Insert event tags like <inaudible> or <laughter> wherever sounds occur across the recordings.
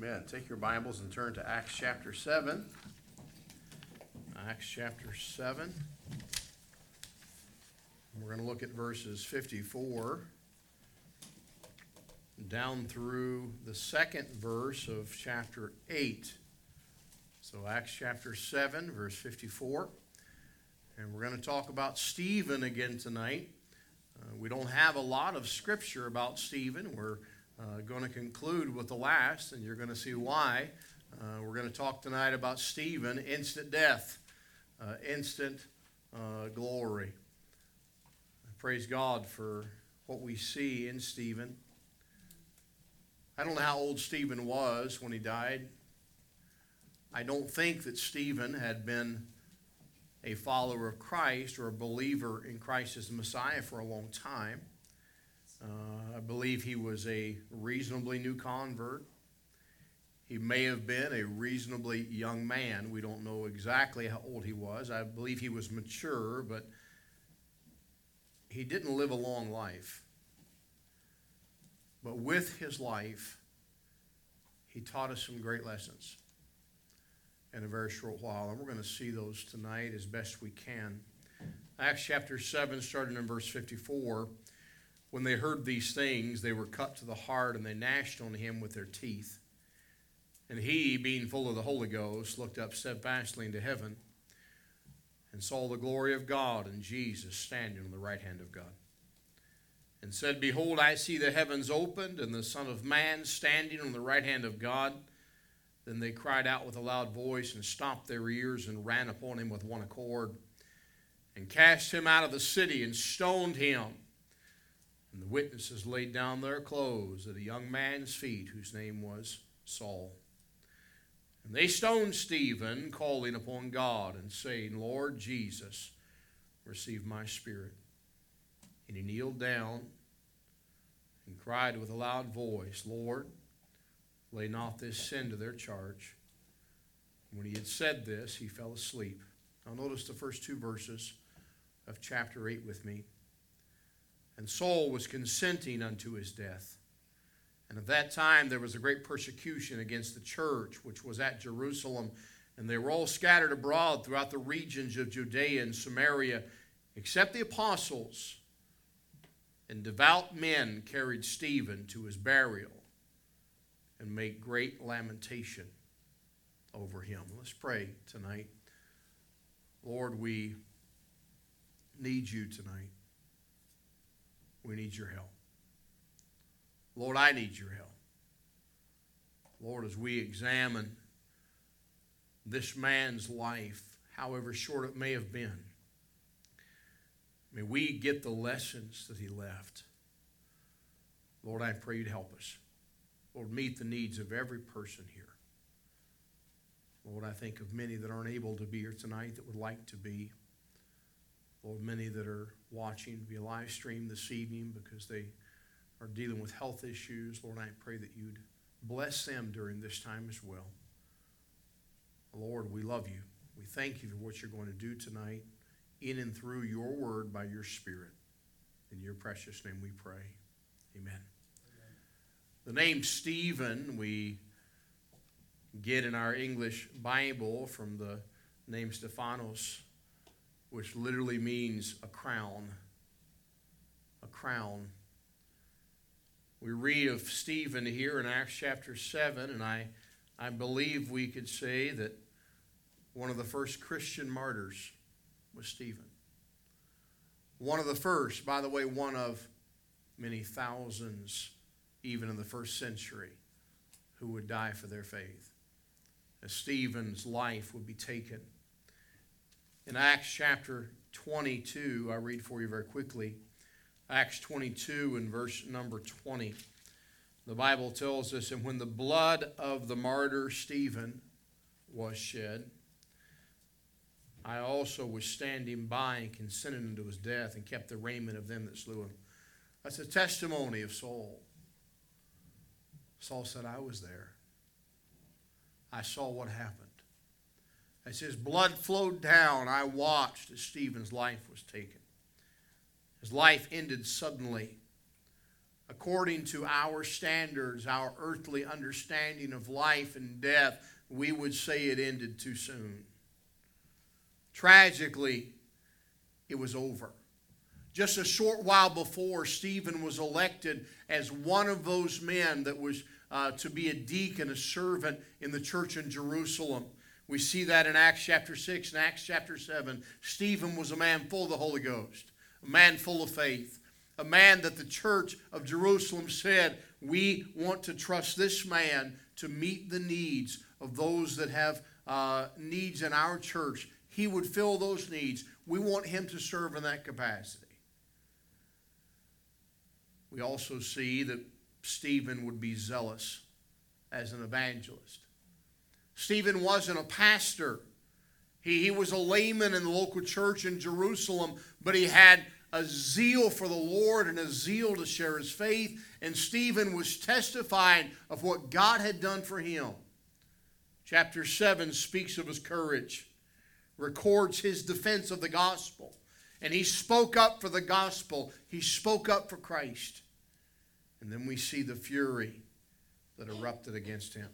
Amen. Take your Bibles and turn to Acts chapter 7. Acts chapter 7. We're going to look at verses 54 down through the second verse of chapter 8. So, Acts chapter 7, verse 54. And we're going to talk about Stephen again tonight. Uh, we don't have a lot of scripture about Stephen. We're uh, going to conclude with the last, and you're going to see why. Uh, we're going to talk tonight about Stephen, instant death, uh, instant uh, glory. Praise God for what we see in Stephen. I don't know how old Stephen was when he died. I don't think that Stephen had been a follower of Christ or a believer in Christ as the Messiah for a long time. Uh, I believe he was a reasonably new convert. He may have been a reasonably young man. We don't know exactly how old he was. I believe he was mature, but he didn't live a long life. But with his life, he taught us some great lessons in a very short while. And we're going to see those tonight as best we can. Acts chapter 7, starting in verse 54. When they heard these things, they were cut to the heart, and they gnashed on him with their teeth. And he, being full of the Holy Ghost, looked up steadfastly into heaven and saw the glory of God and Jesus standing on the right hand of God. And said, Behold, I see the heavens opened, and the Son of Man standing on the right hand of God. Then they cried out with a loud voice and stopped their ears and ran upon him with one accord and cast him out of the city and stoned him. And the witnesses laid down their clothes at a young man's feet whose name was Saul. And they stoned Stephen, calling upon God and saying, Lord Jesus, receive my spirit. And he kneeled down and cried with a loud voice, Lord, lay not this sin to their charge. When he had said this, he fell asleep. Now, notice the first two verses of chapter 8 with me. And Saul was consenting unto his death. And at that time there was a great persecution against the church, which was at Jerusalem. And they were all scattered abroad throughout the regions of Judea and Samaria, except the apostles. And devout men carried Stephen to his burial and made great lamentation over him. Let's pray tonight. Lord, we need you tonight. We need your help. Lord, I need your help. Lord, as we examine this man's life, however short it may have been, may we get the lessons that he left. Lord, I pray you'd help us. Lord, meet the needs of every person here. Lord, I think of many that aren't able to be here tonight that would like to be. Lord, many that are watching via live stream this evening because they are dealing with health issues. Lord, I pray that you'd bless them during this time as well. Lord, we love you. We thank you for what you're going to do tonight in and through your word by your Spirit. In your precious name we pray. Amen. Amen. The name Stephen we get in our English Bible from the name Stephanos which literally means a crown. A crown. We read of Stephen here in Acts chapter 7, and I, I believe we could say that one of the first Christian martyrs was Stephen. One of the first, by the way, one of many thousands, even in the first century, who would die for their faith. As Stephen's life would be taken in Acts chapter 22, I read for you very quickly. Acts 22 and verse number 20. The Bible tells us, And when the blood of the martyr Stephen was shed, I also was standing by and consented unto his death and kept the raiment of them that slew him. That's a testimony of Saul. Saul said, I was there. I saw what happened. As his blood flowed down, I watched as Stephen's life was taken. His life ended suddenly. according to our standards, our earthly understanding of life and death, we would say it ended too soon. Tragically, it was over. Just a short while before, Stephen was elected as one of those men that was uh, to be a deacon, a servant in the church in Jerusalem. We see that in Acts chapter 6 and Acts chapter 7. Stephen was a man full of the Holy Ghost, a man full of faith, a man that the church of Jerusalem said, We want to trust this man to meet the needs of those that have uh, needs in our church. He would fill those needs. We want him to serve in that capacity. We also see that Stephen would be zealous as an evangelist. Stephen wasn't a pastor. He, he was a layman in the local church in Jerusalem, but he had a zeal for the Lord and a zeal to share his faith. And Stephen was testifying of what God had done for him. Chapter 7 speaks of his courage, records his defense of the gospel. And he spoke up for the gospel, he spoke up for Christ. And then we see the fury that erupted against him.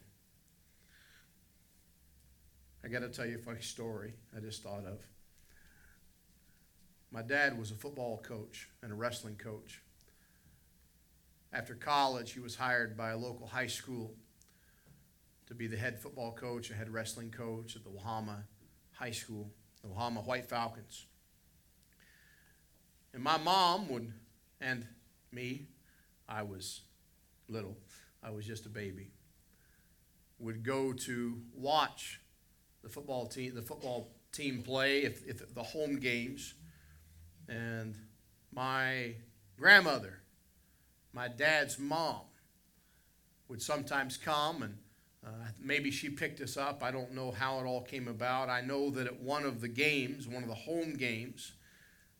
I got to tell you a funny story I just thought of. My dad was a football coach and a wrestling coach. After college, he was hired by a local high school to be the head football coach and head wrestling coach at the Wahama High School, the Wahama White Falcons. And my mom would, and me, I was little, I was just a baby, would go to watch the football team, the football team play, if, if the home games. And my grandmother, my dad's mom, would sometimes come and uh, maybe she picked us up. I don't know how it all came about. I know that at one of the games, one of the home games,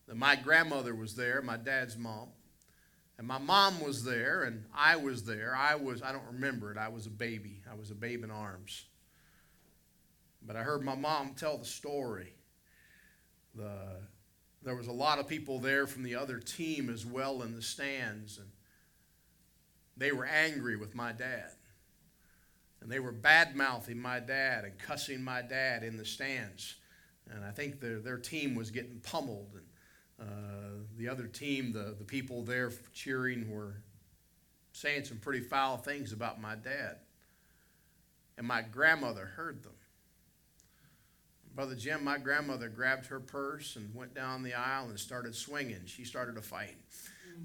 that my grandmother was there, my dad's mom. And my mom was there, and I was there. I was, I don't remember it. I was a baby. I was a babe in arms. But I heard my mom tell the story. The, there was a lot of people there from the other team as well in the stands, and they were angry with my dad. And they were bad mouthing my dad and cussing my dad in the stands. And I think their, their team was getting pummeled. And uh, the other team, the, the people there cheering, were saying some pretty foul things about my dad. And my grandmother heard them. Brother Jim, my grandmother grabbed her purse and went down the aisle and started swinging. She started a fight.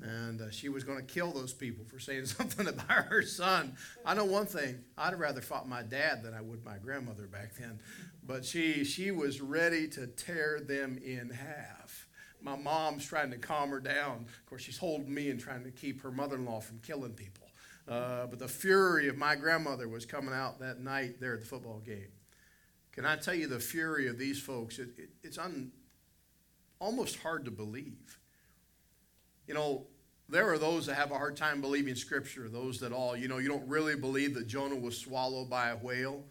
And uh, she was going to kill those people for saying <laughs> something about her son. I know one thing I'd rather fought my dad than I would my grandmother back then. But she, she was ready to tear them in half. My mom's trying to calm her down. Of course, she's holding me and trying to keep her mother in law from killing people. Uh, but the fury of my grandmother was coming out that night there at the football game. Can I tell you the fury of these folks? It, it, it's un, almost hard to believe. You know, there are those that have a hard time believing Scripture, those that all, you know, you don't really believe that Jonah was swallowed by a whale.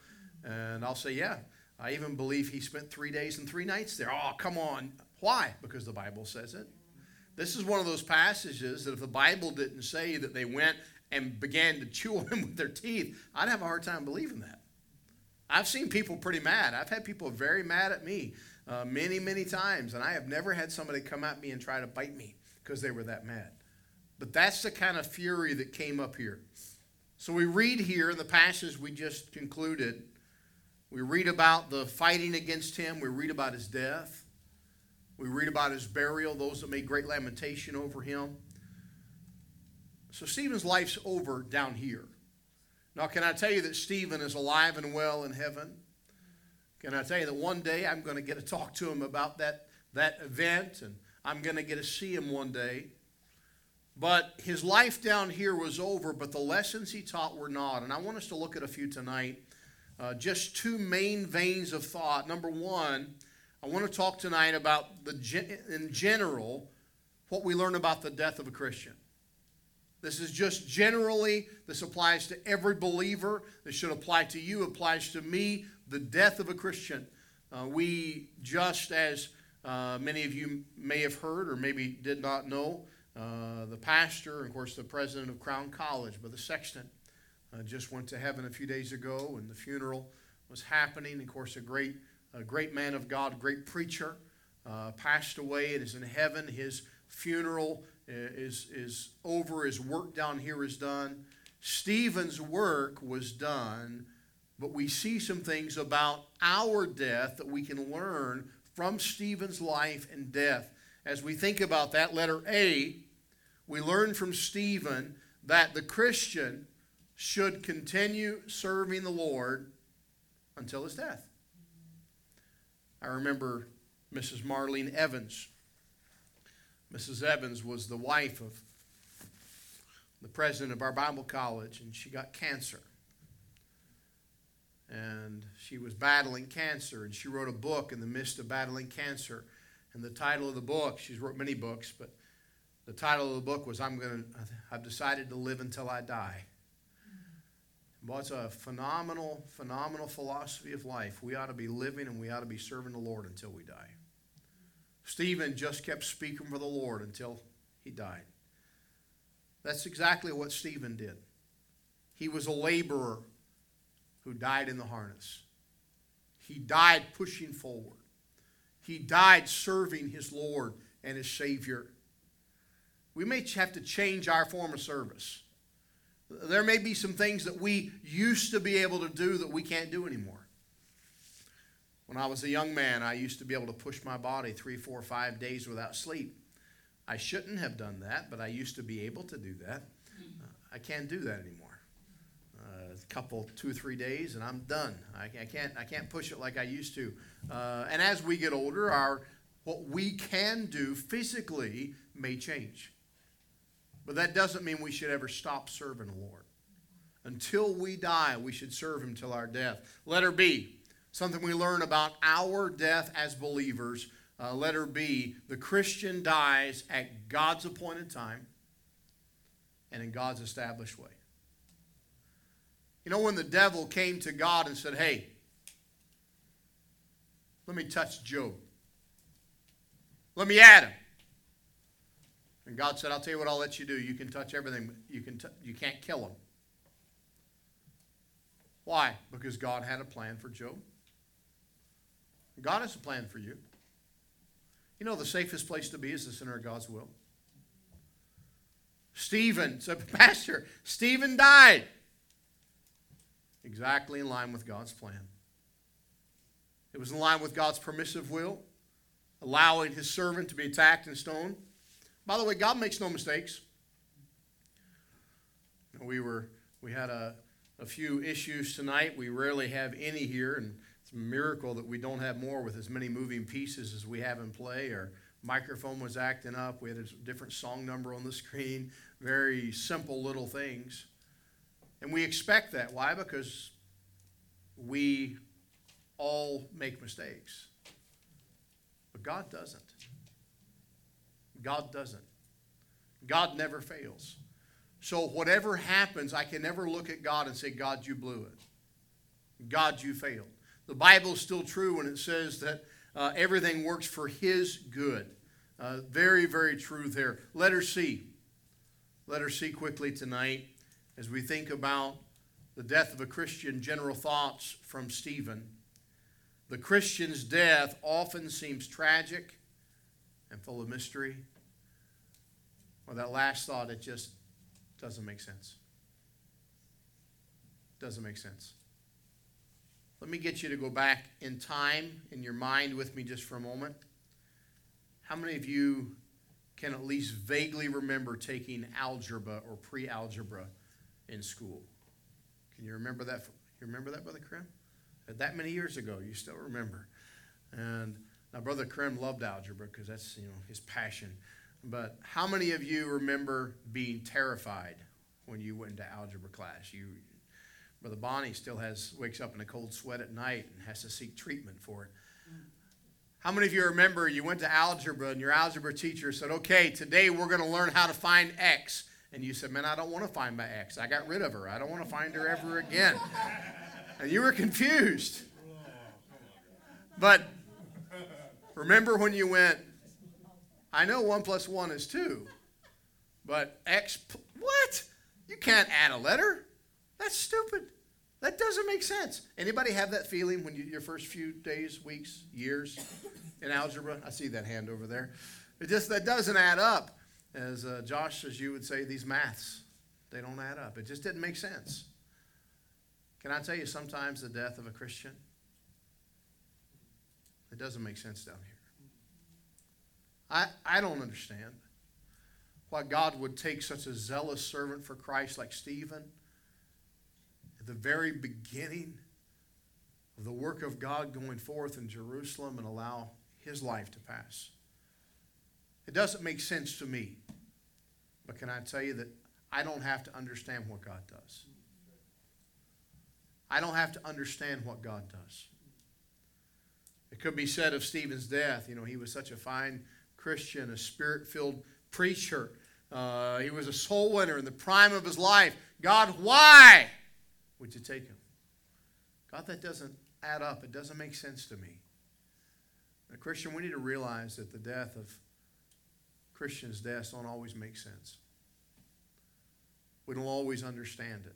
And I'll say, yeah, I even believe he spent three days and three nights there. Oh, come on. Why? Because the Bible says it. This is one of those passages that if the Bible didn't say that they went and began to <laughs> chew him with their teeth, I'd have a hard time believing that. I've seen people pretty mad. I've had people very mad at me uh, many, many times, and I have never had somebody come at me and try to bite me because they were that mad. But that's the kind of fury that came up here. So we read here in the passage we just concluded, we read about the fighting against him, we read about his death, we read about his burial, those that made great lamentation over him. So Stephen's life's over down here. Now, can I tell you that Stephen is alive and well in heaven? Can I tell you that one day I'm going to get to talk to him about that, that event and I'm going to get to see him one day? But his life down here was over, but the lessons he taught were not. And I want us to look at a few tonight. Uh, just two main veins of thought. Number one, I want to talk tonight about the in general what we learn about the death of a Christian. This is just generally, this applies to every believer. This should apply to you, applies to me. The death of a Christian. Uh, we, just as uh, many of you may have heard or maybe did not know, uh, the pastor, of course, the president of Crown College, Brother Sexton, uh, just went to heaven a few days ago, and the funeral was happening. Of course, a great, a great man of God, great preacher, uh, passed away and is in heaven. His funeral is, is over. His work down here is done. Stephen's work was done, but we see some things about our death that we can learn from Stephen's life and death. As we think about that, letter A, we learn from Stephen that the Christian should continue serving the Lord until his death. I remember Mrs. Marlene Evans. Mrs. Evans was the wife of the president of our Bible college, and she got cancer. And she was battling cancer, and she wrote a book in the midst of battling cancer. And the title of the book, she's wrote many books, but the title of the book was I'm going to I've decided to live until I die. Well, it's a phenomenal, phenomenal philosophy of life. We ought to be living and we ought to be serving the Lord until we die. Stephen just kept speaking for the Lord until he died. That's exactly what Stephen did. He was a laborer who died in the harness. He died pushing forward. He died serving his Lord and his Savior. We may have to change our form of service. There may be some things that we used to be able to do that we can't do anymore. When I was a young man, I used to be able to push my body three, four, five days without sleep. I shouldn't have done that, but I used to be able to do that. Uh, I can't do that anymore. Uh, a couple, two, three days, and I'm done. I, I can't, I can't push it like I used to. Uh, and as we get older, our what we can do physically may change. But that doesn't mean we should ever stop serving the Lord. Until we die, we should serve Him till our death. Letter B, something we learn about our death as believers. Uh, letter B, the Christian dies at God's appointed time and in God's established way. You know, when the devil came to God and said, Hey, let me touch Job, let me add him. And God said, I'll tell you what I'll let you do. You can touch everything, but you, can t- you can't kill him. Why? Because God had a plan for Job. God has a plan for you. You know, the safest place to be is the center of God's will. Stephen said, <laughs> Pastor, Stephen died. Exactly in line with God's plan. It was in line with God's permissive will, allowing his servant to be attacked and stoned. By the way, God makes no mistakes. We were we had a, a few issues tonight. We rarely have any here, and it's a miracle that we don't have more with as many moving pieces as we have in play. Our microphone was acting up. We had a different song number on the screen. Very simple little things. And we expect that. Why? Because we all make mistakes. But God doesn't. God doesn't. God never fails. So whatever happens, I can never look at God and say, God, you blew it. God, you failed. The Bible is still true when it says that uh, everything works for His good. Uh, very, very true there. Letter C. Letter C quickly tonight as we think about the death of a Christian, general thoughts from Stephen. The Christian's death often seems tragic and full of mystery. Or that last thought, it just doesn't make sense. Doesn't make sense. Let me get you to go back in time in your mind with me just for a moment. How many of you can at least vaguely remember taking algebra or pre algebra in school? Can you remember that? You remember that, Brother Krim? Uh, that many years ago, you still remember. And now, Brother Krim loved algebra because that's you know his passion. But how many of you remember being terrified when you went into algebra class? You, Brother Bonnie still has wakes up in a cold sweat at night and has to seek treatment for it. How many of you remember you went to algebra and your algebra teacher said, "Okay, today we're going to learn how to find x," and you said, "Man, I don't want to find my x. I got rid of her. I don't want to find her ever again." and you were confused. But Remember when you went, I know one plus one is two, but X, what? You can't add a letter. That's stupid. That doesn't make sense. Anybody have that feeling when you, your first few days, weeks, years in algebra? I see that hand over there. It just that doesn't add up. As uh, Josh, as you would say, these maths, they don't add up. It just didn't make sense. Can I tell you sometimes the death of a Christian? It doesn't make sense down here. I, I don't understand why God would take such a zealous servant for Christ like Stephen the very beginning of the work of God going forth in Jerusalem and allow his life to pass. It doesn't make sense to me. But can I tell you that I don't have to understand what God does? I don't have to understand what God does. It could be said of Stephen's death, you know, he was such a fine Christian, a spirit filled preacher. Uh, he was a soul winner in the prime of his life. God, why would you take him? God, that doesn't add up. It doesn't make sense to me. A Christian, we need to realize that the death of Christians' deaths don't always make sense. We don't always understand it.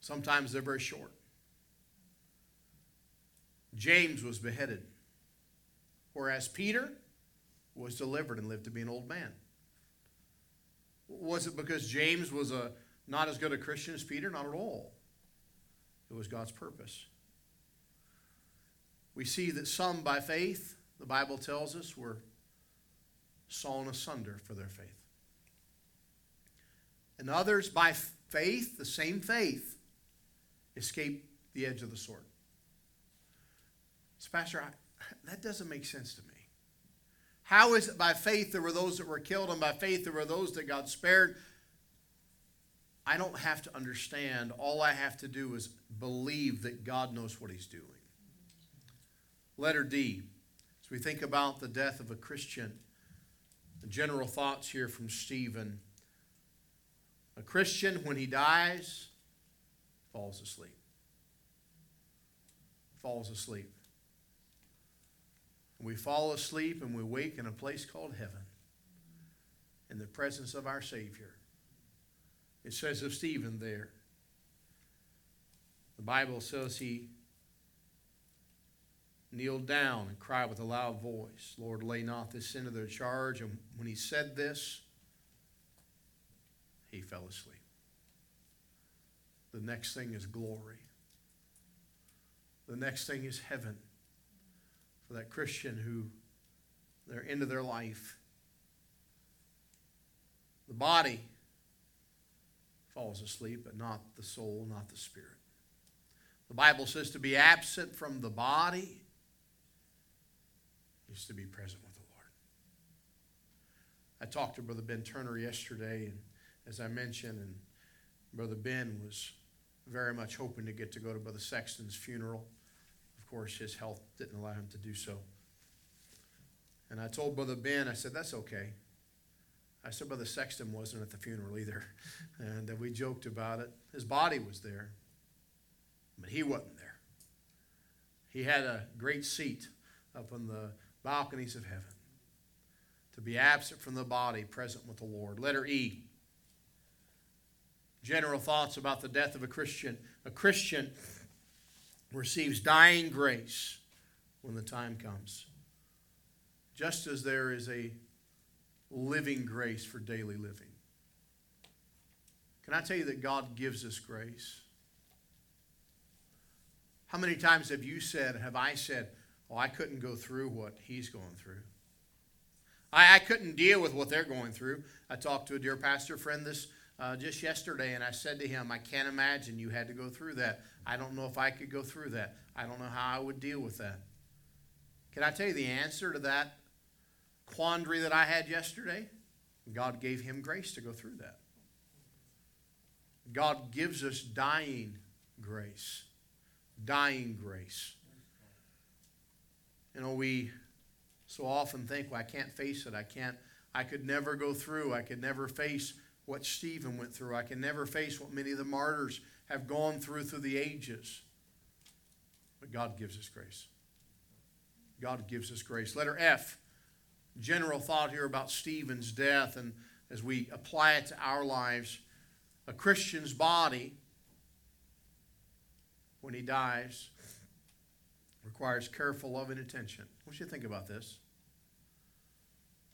Sometimes they're very short. James was beheaded, whereas Peter was delivered and lived to be an old man. Was it because James was a not as good a Christian as Peter? Not at all. It was God's purpose. We see that some by faith, the Bible tells us, were sawn asunder for their faith. And others by faith, the same faith, escaped the edge of the sword. So, Pastor, I, that doesn't make sense to me. How is it by faith there were those that were killed, and by faith there were those that got spared? I don't have to understand. All I have to do is believe that God knows what He's doing. Letter D. As we think about the death of a Christian, the general thoughts here from Stephen. A Christian, when he dies, falls asleep. Falls asleep. We fall asleep and we wake in a place called heaven in the presence of our Savior. It says of Stephen there. The Bible says he kneeled down and cried with a loud voice, Lord, lay not this sin to their charge. And when he said this, he fell asleep. The next thing is glory. The next thing is heaven for that Christian who they're into their life. The body falls asleep, but not the soul, not the spirit. The Bible says to be absent from the body is to be present with the Lord. I talked to Brother Ben Turner yesterday, and as I mentioned, and Brother Ben was very much hoping to get to go to Brother Sexton's funeral. Of course, his health didn't allow him to do so. And I told Brother Ben, I said, that's okay. I said, Brother Sexton wasn't at the funeral either. <laughs> And we joked about it. His body was there, but he wasn't there. He had a great seat up on the balconies of heaven to be absent from the body, present with the Lord. Letter E. General thoughts about the death of a Christian. A Christian receives dying grace when the time comes. Just as there is a living grace for daily living. Can I tell you that God gives us grace? How many times have you said, have I said, oh, I couldn't go through what he's going through? I, I couldn't deal with what they're going through. I talked to a dear pastor friend this uh, just yesterday, and I said to him, I can't imagine you had to go through that. I don't know if I could go through that. I don't know how I would deal with that. Can I tell you the answer to that quandary that I had yesterday? God gave him grace to go through that. God gives us dying grace. Dying grace. You know, we so often think, well, I can't face it. I can't, I could never go through. I could never face what Stephen went through. I can never face what many of the martyrs have gone through through the ages. But God gives us grace. God gives us grace. Letter F. general thought here about Stephen's death and as we apply it to our lives. A Christian's body, when he dies, requires careful love and attention. What you think about this?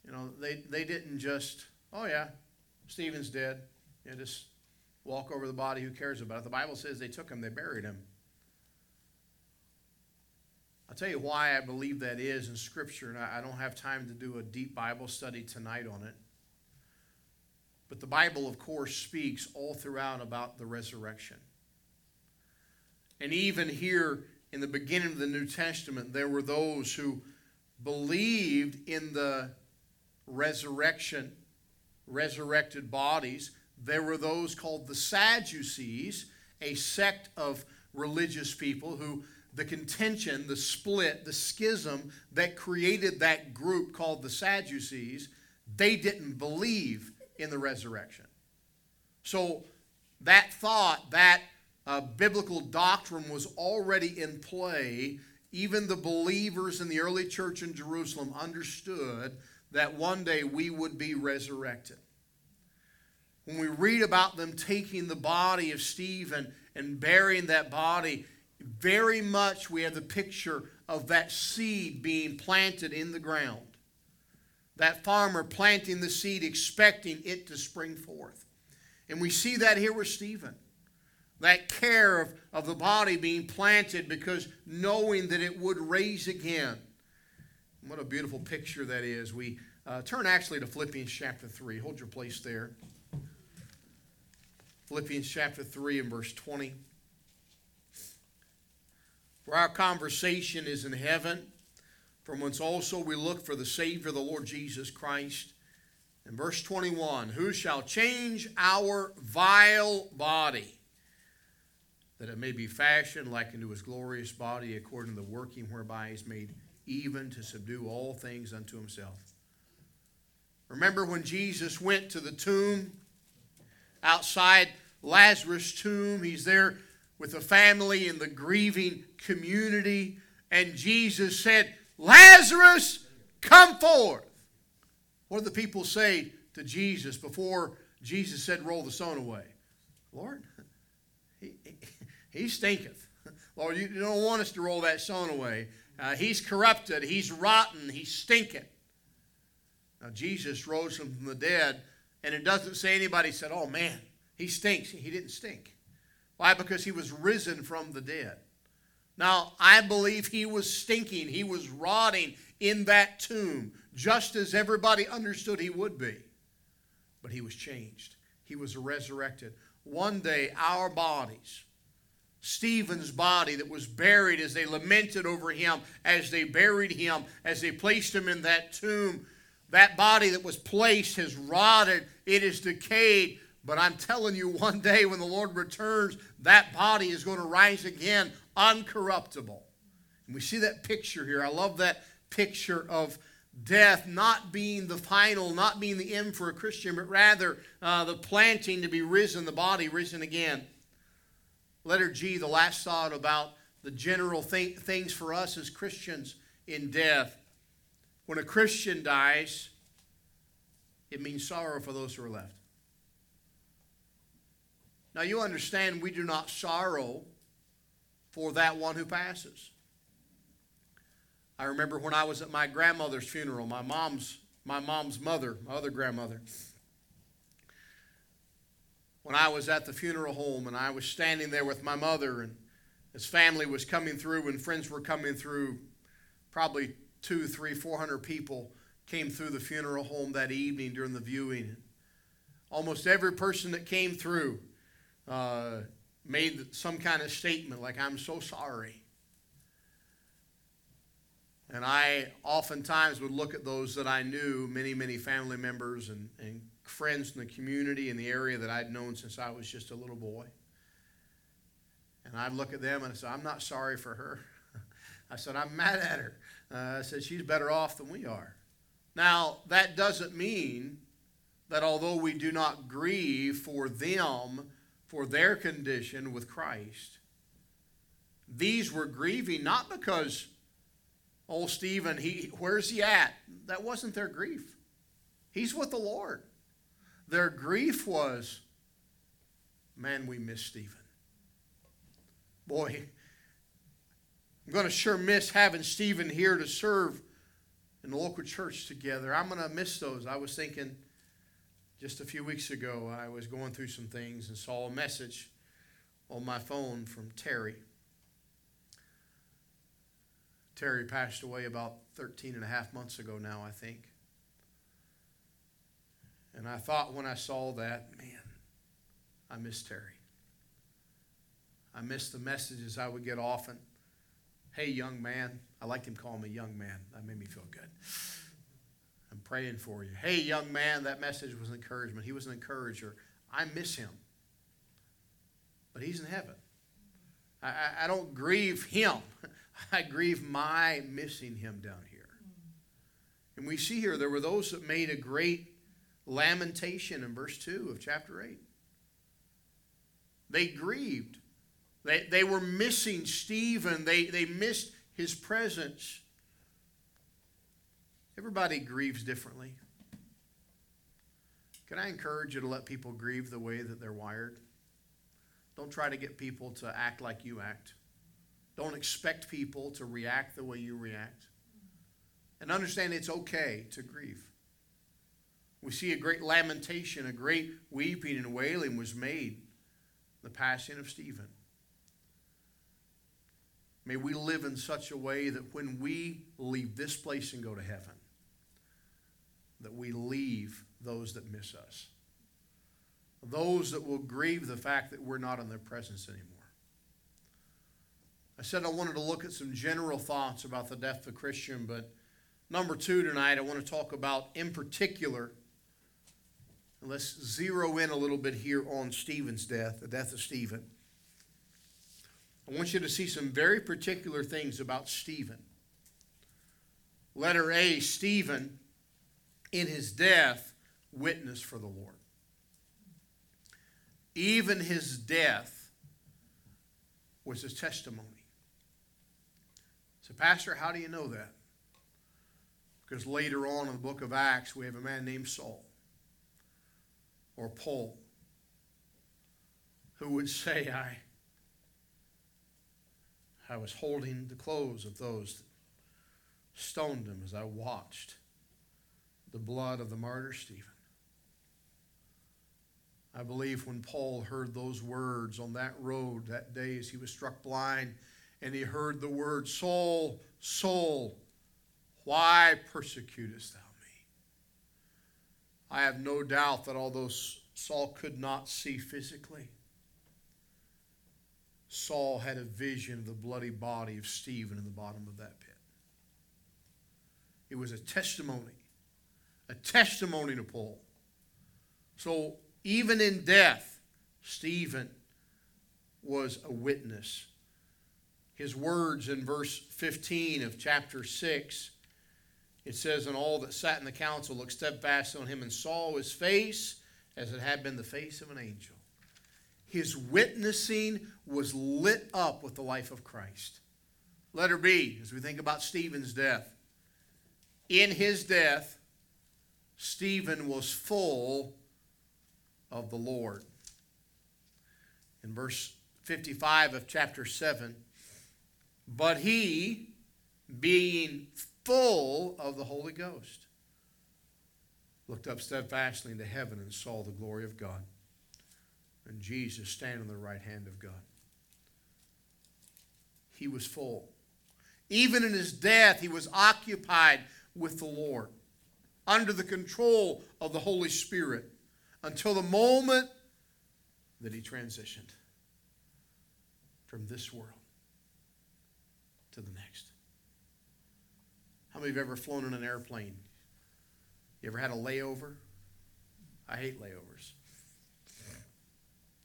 You know, they, they didn't just, oh yeah, Stephen's dead. You just walk over the body, who cares about it? The Bible says they took him, they buried him. I'll tell you why I believe that is in Scripture, and I don't have time to do a deep Bible study tonight on it. But the Bible, of course, speaks all throughout about the resurrection. And even here in the beginning of the New Testament, there were those who believed in the resurrection, resurrected bodies. There were those called the Sadducees, a sect of religious people who the contention, the split, the schism that created that group called the Sadducees, they didn't believe in the resurrection. So that thought, that uh, biblical doctrine was already in play. Even the believers in the early church in Jerusalem understood that one day we would be resurrected. When we read about them taking the body of Stephen and burying that body, very much we have the picture of that seed being planted in the ground. That farmer planting the seed, expecting it to spring forth. And we see that here with Stephen. That care of, of the body being planted because knowing that it would raise again. What a beautiful picture that is. We uh, turn actually to Philippians chapter 3. Hold your place there. Philippians chapter 3 and verse 20. For our conversation is in heaven, from whence also we look for the Savior, the Lord Jesus Christ. In verse 21, who shall change our vile body, that it may be fashioned like unto his glorious body, according to the working whereby he is made even to subdue all things unto himself. Remember when Jesus went to the tomb outside Lazarus' tomb? He's there with the family and the grieving community, and Jesus said, Lazarus, come forth. What did the people say to Jesus before Jesus said, Roll the stone away? Lord, he, he, stinketh. Lord, you don't want us to roll that stone away. Uh, he's corrupted, he's rotten, he stinking. Now, Jesus rose him from the dead, and it doesn't say anybody said, Oh man, he stinks. He didn't stink. Why? Because he was risen from the dead. Now, I believe he was stinking, he was rotting in that tomb, just as everybody understood he would be. But he was changed, he was resurrected. One day, our bodies, Stephen's body that was buried as they lamented over him, as they buried him, as they placed him in that tomb, that body that was placed has rotted, it is decayed. But I'm telling you, one day when the Lord returns, that body is going to rise again uncorruptible. And we see that picture here. I love that picture of death not being the final, not being the end for a Christian, but rather uh, the planting to be risen, the body risen again. Letter G, the last thought about the general th- things for us as Christians in death. When a Christian dies, it means sorrow for those who are left. Now, you understand we do not sorrow for that one who passes. I remember when I was at my grandmother's funeral, my mom's, my mom's mother, my other grandmother. When I was at the funeral home and I was standing there with my mother, and his family was coming through and friends were coming through, probably two, three, four hundred people came through the funeral home that evening during the viewing. Almost every person that came through uh, made some kind of statement like, I'm so sorry. And I oftentimes would look at those that I knew, many, many family members and, and friends in the community in the area that I'd known since I was just a little boy. And I'd look at them and I said, I'm not sorry for her. <laughs> I said, I'm mad at her. Uh, I said, she's better off than we are. Now, that doesn't mean that although we do not grieve for them, for their condition with Christ. These were grieving not because, Oh, Stephen, he, where's he at? That wasn't their grief. He's with the Lord. Their grief was, man, we miss Stephen. Boy, I'm going to sure miss having Stephen here to serve in the local church together. I'm going to miss those. I was thinking just a few weeks ago, I was going through some things and saw a message on my phone from Terry. Terry passed away about 13 and a half months ago now, I think. And I thought when I saw that, man, I miss Terry. I miss the messages I would get often. Hey, young man. I liked him calling me young man. That made me feel good. Praying for you. Hey, young man, that message was encouragement. He was an encourager. I miss him. But he's in heaven. I, I, I don't grieve him. <laughs> I grieve my missing him down here. And we see here there were those that made a great lamentation in verse 2 of chapter 8. They grieved. They, they were missing Stephen. They, they missed his presence. Everybody grieves differently. Can I encourage you to let people grieve the way that they're wired? Don't try to get people to act like you act. Don't expect people to react the way you react. And understand it's okay to grieve. We see a great lamentation, a great weeping and wailing was made, the passing of Stephen. May we live in such a way that when we leave this place and go to heaven, that we leave those that miss us. Those that will grieve the fact that we're not in their presence anymore. I said I wanted to look at some general thoughts about the death of a Christian, but number two tonight, I want to talk about, in particular, let's zero in a little bit here on Stephen's death, the death of Stephen. I want you to see some very particular things about Stephen. Letter A Stephen, in his death, witnessed for the Lord. Even his death was his testimony. So, Pastor, how do you know that? Because later on in the book of Acts, we have a man named Saul or Paul who would <laughs> say, I I was holding the clothes of those that stoned him as I watched the blood of the martyr Stephen. I believe when Paul heard those words on that road that day as he was struck blind, and he heard the word, Saul, Saul, why persecutest thou me? I have no doubt that although Saul could not see physically, Saul had a vision of the bloody body of Stephen in the bottom of that pit. It was a testimony, a testimony to Paul. So even in death, Stephen was a witness. His words in verse 15 of chapter 6, it says, And all that sat in the council looked steadfast on him and saw his face as it had been the face of an angel. His witnessing was lit up with the life of Christ. Letter B, as we think about Stephen's death. In his death, Stephen was full of the Lord. In verse 55 of chapter 7, but he, being full of the Holy Ghost, looked up steadfastly into heaven and saw the glory of God and Jesus standing on the right hand of God. He was full. Even in his death, he was occupied with the Lord, under the control of the Holy Spirit, until the moment that he transitioned from this world to the next. How many of you have ever flown in an airplane? You ever had a layover? I hate layovers.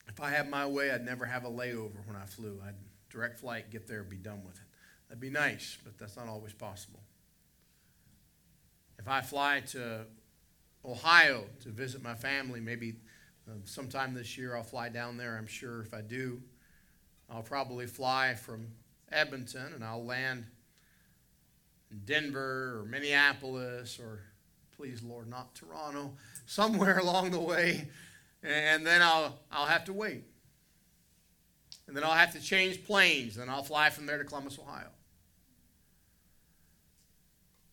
If I had my way, I'd never have a layover when I flew. I'd direct flight, get there, be done with it. That'd be nice, but that's not always possible. If I fly to Ohio to visit my family, maybe uh, sometime this year I'll fly down there, I'm sure. If I do, I'll probably fly from Edmonton and I'll land in Denver or Minneapolis or, please, Lord, not Toronto, <laughs> somewhere along the way. And then I'll, I'll have to wait. And then I'll have to change planes. and I'll fly from there to Columbus, Ohio.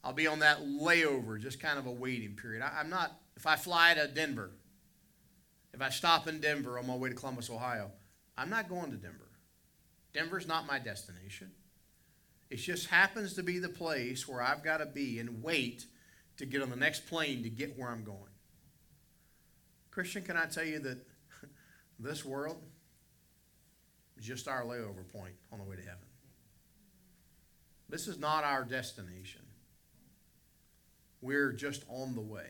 I'll be on that layover, just kind of a waiting period. I, am not, if I fly to Denver, if I stop in Denver on my way to Columbus, Ohio, I'm not going to Denver. Denver's not my destination. It just happens to be the place where I've got to be and wait to get on the next plane to get where I'm going. Christian, can I tell you that <laughs> this world is just our layover point on the way to heaven? This is not our destination. We're just on the way.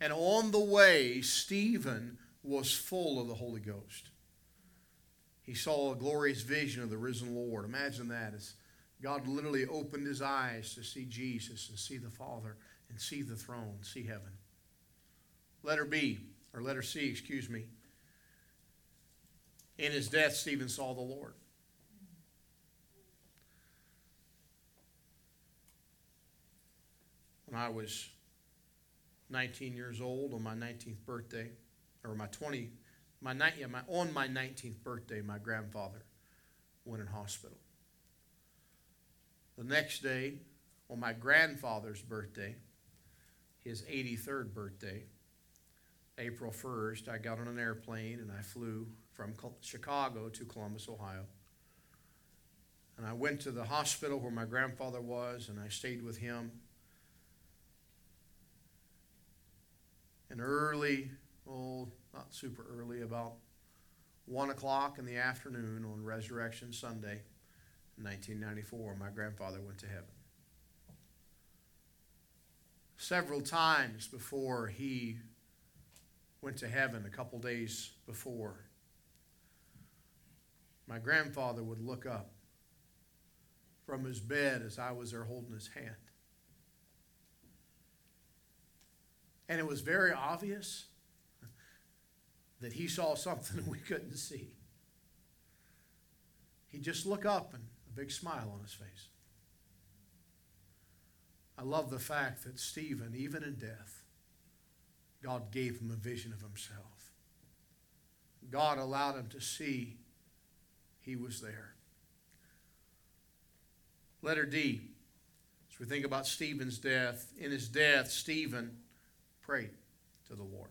And on the way, Stephen was full of the Holy Ghost. He saw a glorious vision of the risen Lord. Imagine that as God literally opened his eyes to see Jesus and see the Father and see the throne, see heaven. Letter B, or letter C, excuse me. In his death, Stephen saw the Lord. When I was 19 years old on my 19th birthday, or my 20, my, yeah, my, on my 19th birthday, my grandfather went in hospital. The next day, on my grandfather's birthday, his 83rd birthday, April 1st, I got on an airplane and I flew from Chicago to Columbus, Ohio. And I went to the hospital where my grandfather was and I stayed with him. And early, oh, not super early, about 1 o'clock in the afternoon on Resurrection Sunday, 1994, my grandfather went to heaven. Several times before he went to heaven, a couple days before, my grandfather would look up from his bed as I was there holding his hand. And it was very obvious that he saw something <laughs> we couldn't see. He'd just look up and a big smile on his face. I love the fact that Stephen, even in death, God gave him a vision of himself. God allowed him to see he was there. Letter D. As we think about Stephen's death, in his death, Stephen prayed to the Lord.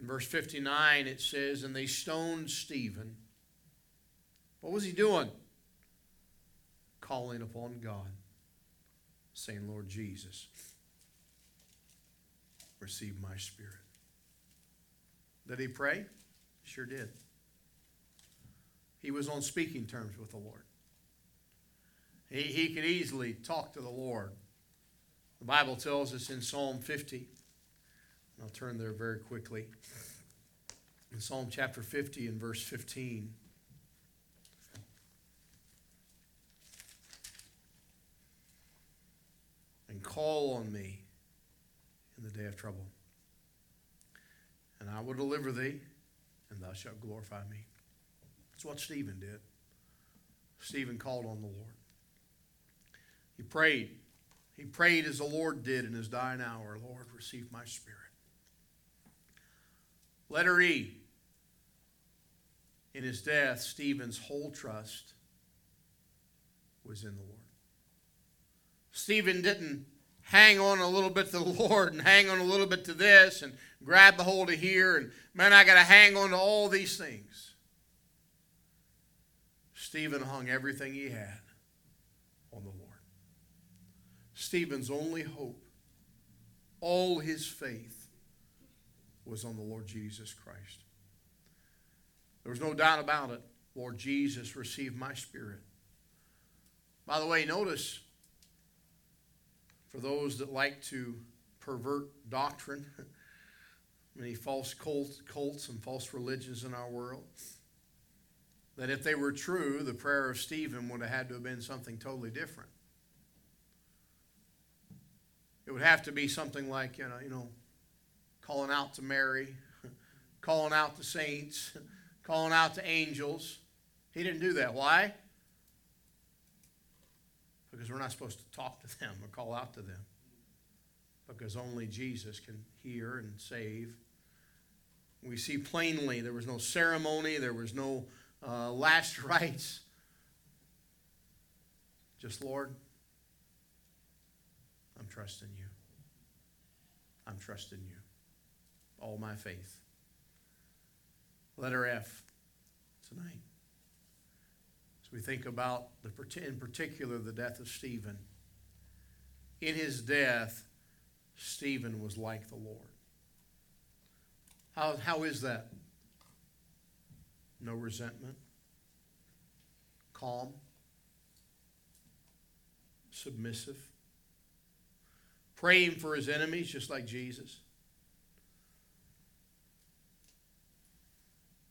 In verse 59, it says, And they stoned Stephen. What was he doing? calling upon God, saying, Lord Jesus, receive my spirit. Did he pray? Sure did. He was on speaking terms with the Lord. He, he could easily talk to the Lord. The Bible tells us in Psalm 50, I'll turn there very quickly. In Psalm chapter 50 and verse 15, and call on me in the day of trouble. And I will deliver thee, and thou shalt glorify me. That's what Stephen did. Stephen called on the Lord. He prayed. He prayed as the Lord did in his dying hour Lord, receive my spirit. Letter E. In his death, Stephen's whole trust was in the Lord. Stephen didn't hang on a little bit to the Lord and hang on a little bit to this and grab the hold of here and man, I got to hang on to all these things. Stephen hung everything he had on the Lord. Stephen's only hope, all his faith, was on the Lord Jesus Christ. There was no doubt about it. Lord Jesus, receive my spirit. By the way, notice for those that like to pervert doctrine, <laughs> many false cults, cults and false religions in our world, that if they were true, the prayer of Stephen would have had to have been something totally different. It would have to be something like, you know, you know calling out to Mary, <laughs> calling out to saints, <laughs> calling out to angels. He didn't do that. Why? because we're not supposed to talk to them or call out to them because only Jesus can hear and save. We see plainly there was no ceremony, there was no uh, last <laughs> rites. Just, Lord, I'm trusting you. I'm trusting you. All my faith. Letter F tonight. As we think about, the, in particular, the death of Stephen. In his death, Stephen was like the Lord. How, how is that? No resentment, calm, submissive, praying for his enemies just like Jesus.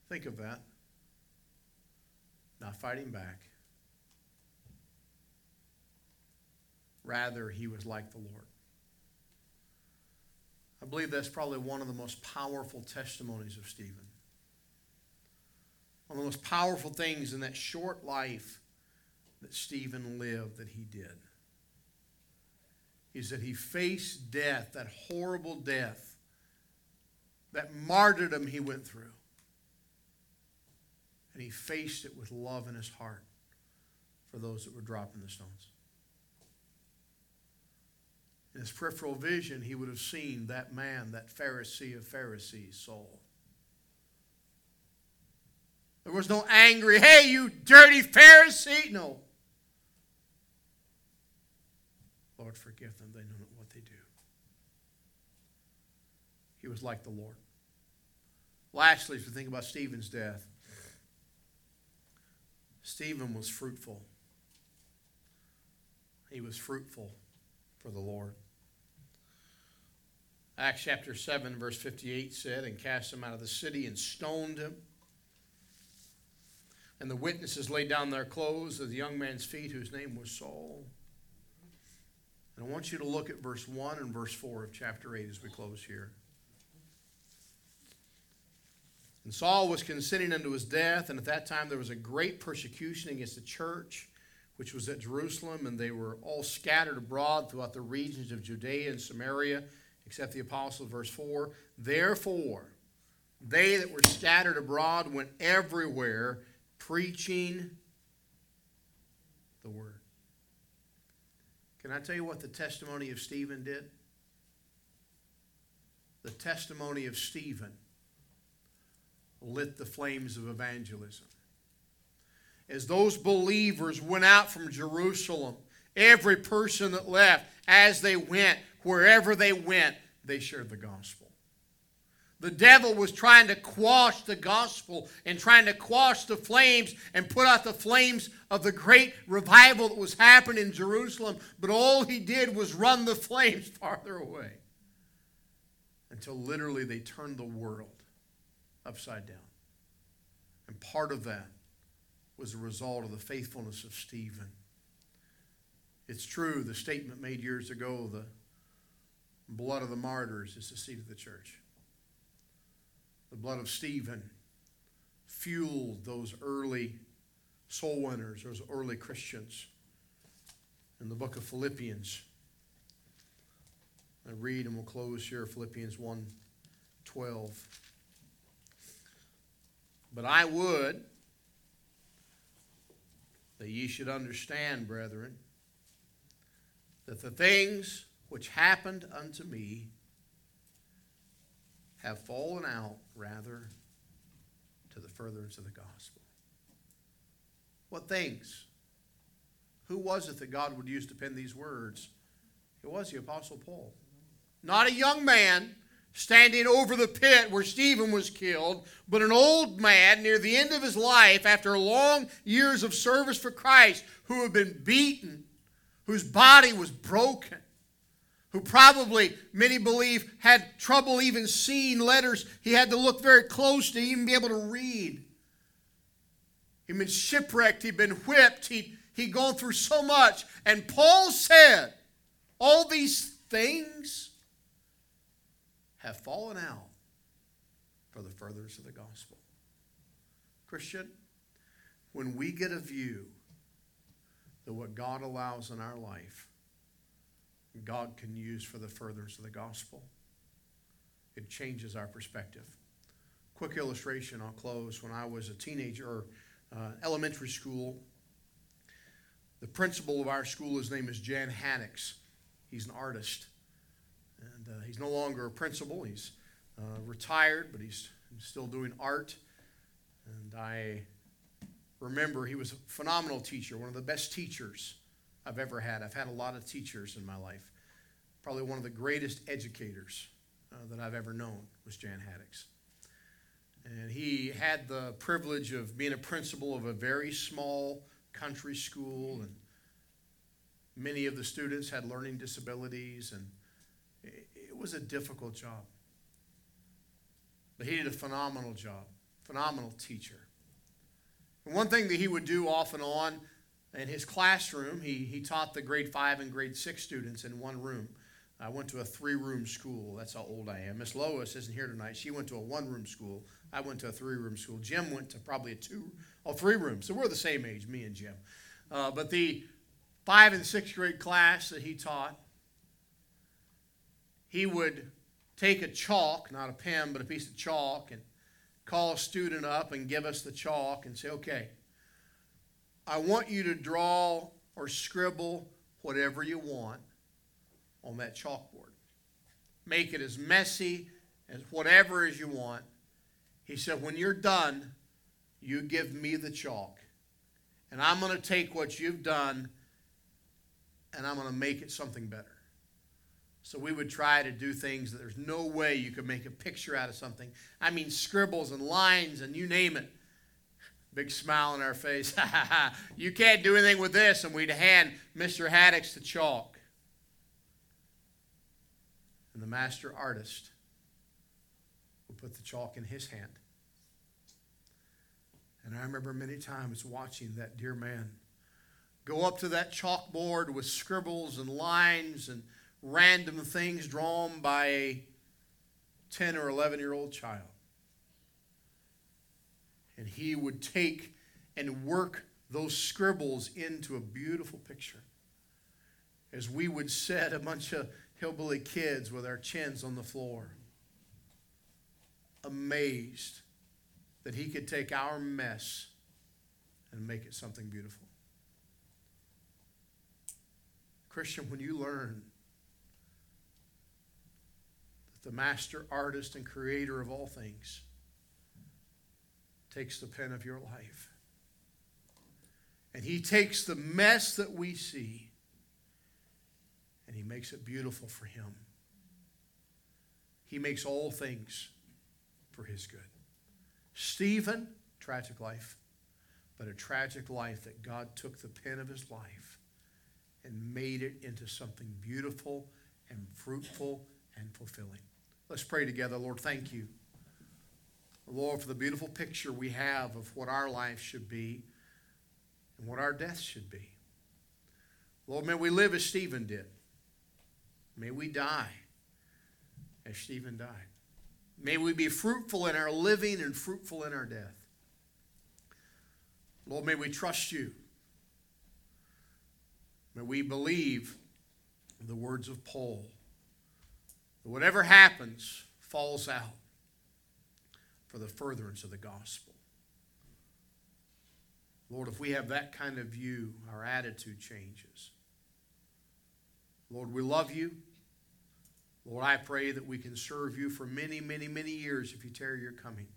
Think of that. Not fighting back. Rather, he was like the Lord. I believe that's probably one of the most powerful testimonies of Stephen. One of the most powerful things in that short life that Stephen lived that he did is that he faced death, that horrible death, that martyrdom he went through. And he faced it with love in his heart for those that were dropping the stones. In his peripheral vision, he would have seen that man, that Pharisee of Pharisees, Saul. There was no angry, hey, you dirty Pharisee. No. Lord, forgive them. They know not what they do. He was like the Lord. Lastly, if we think about Stephen's death, Stephen was fruitful. He was fruitful for the Lord. Acts chapter 7, verse 58 said, And cast him out of the city and stoned him. And the witnesses laid down their clothes at the young man's feet, whose name was Saul. And I want you to look at verse 1 and verse 4 of chapter 8 as we close here. And Saul was consenting unto his death, and at that time there was a great persecution against the church, which was at Jerusalem, and they were all scattered abroad throughout the regions of Judea and Samaria except the apostles, verse 4. Therefore, they that were scattered abroad went everywhere preaching the word. Can I tell you what the testimony of Stephen did? The testimony of Stephen lit the flames of evangelism. As those believers went out from Jerusalem, every person that left, as they went, wherever they went, they shared the gospel. The devil was trying to quash the gospel and trying to quash the flames and put out the flames of the great revival that was happening in Jerusalem, but all he did was run the flames <laughs> farther away until literally they turned the world upside down. And part of that was a result of the faithfulness of Stephen. It's true, the statement made years ago the blood of the martyrs is the seed of the church. The blood of Stephen fueled those early soul winners, those early Christians. In the book of Philippians, I read and we'll close here Philippians 1 12. But I would that ye should understand, brethren, that the things which happened unto me have fallen out rather to the furtherance of the gospel. What things? Who was it that God would use to pen these words? It was the Apostle Paul. Not a young man standing over the pit where Stephen was killed, but an old man near the end of his life after long years of service for Christ who had been beaten, whose body was broken who probably, many believe, had trouble even seeing letters. He had to look very close to even be able to read. He'd been shipwrecked, he'd been whipped, he'd, he'd gone through so much. And Paul said, All these things have fallen out for the furtherance of the gospel. Christian, when we get a view that what God allows in our life, God can use for the furtherance of the gospel. It changes our perspective. Quick illustration, I'll close. When I was a teenager, uh, elementary school, the principal of our school, his name is Jan Haddix. He's an artist. And uh, he's no longer a principal. He's uh, retired, but he's still doing art. And I remember he was a phenomenal teacher, one of the best teachers I've ever had. I've had a lot of teachers in my life. Probably one of the greatest educators uh, that I've ever known was Jan Haddix. And he had the privilege of being a principal of a very small country school, and many of the students had learning disabilities, and it, it was a difficult job. But he did a phenomenal job, phenomenal teacher. And one thing that he would do off and on in his classroom, he, he taught the grade five and grade six students in one room. I went to a three room school. That's how old I am. Miss Lois isn't here tonight. She went to a one room school. I went to a three room school. Jim went to probably a two or three room. So we're the same age, me and Jim. Uh, but the five and sixth grade class that he taught, he would take a chalk, not a pen, but a piece of chalk, and call a student up and give us the chalk and say, okay, I want you to draw or scribble whatever you want on that chalkboard. Make it as messy as whatever as you want. He said, when you're done, you give me the chalk. And I'm going to take what you've done and I'm going to make it something better. So we would try to do things that there's no way you could make a picture out of something. I mean, scribbles and lines and you name it. Big smile on our face. <laughs> you can't do anything with this. And we'd hand Mr. Haddix the chalk. And the master artist would put the chalk in his hand. And I remember many times watching that dear man go up to that chalkboard with scribbles and lines and random things drawn by a 10 or 11 year old child. And he would take and work those scribbles into a beautiful picture. As we would set a bunch of hillbilly kids with our chins on the floor, amazed that he could take our mess and make it something beautiful. Christian, when you learn that the master artist and creator of all things, takes the pen of your life. And he takes the mess that we see and he makes it beautiful for him. He makes all things for his good. Stephen, tragic life, but a tragic life that God took the pen of his life and made it into something beautiful and fruitful and fulfilling. Let's pray together. Lord, thank you. Lord, for the beautiful picture we have of what our life should be and what our death should be. Lord, may we live as Stephen did. May we die as Stephen died. May we be fruitful in our living and fruitful in our death. Lord, may we trust you. May we believe the words of Paul whatever happens falls out for the furtherance of the gospel. Lord, if we have that kind of view, our attitude changes. Lord, we love you. Lord, I pray that we can serve you for many, many, many years if you tarry your coming.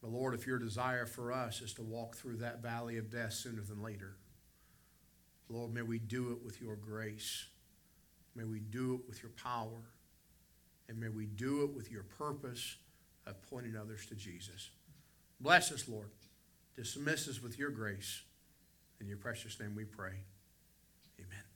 But Lord, if your desire for us is to walk through that valley of death sooner than later, Lord, may we do it with your grace. May we do it with your power. And may we do it with your purpose of pointing others to Jesus. Bless us, Lord. Dismiss us with your grace. In your precious name we pray. Amen.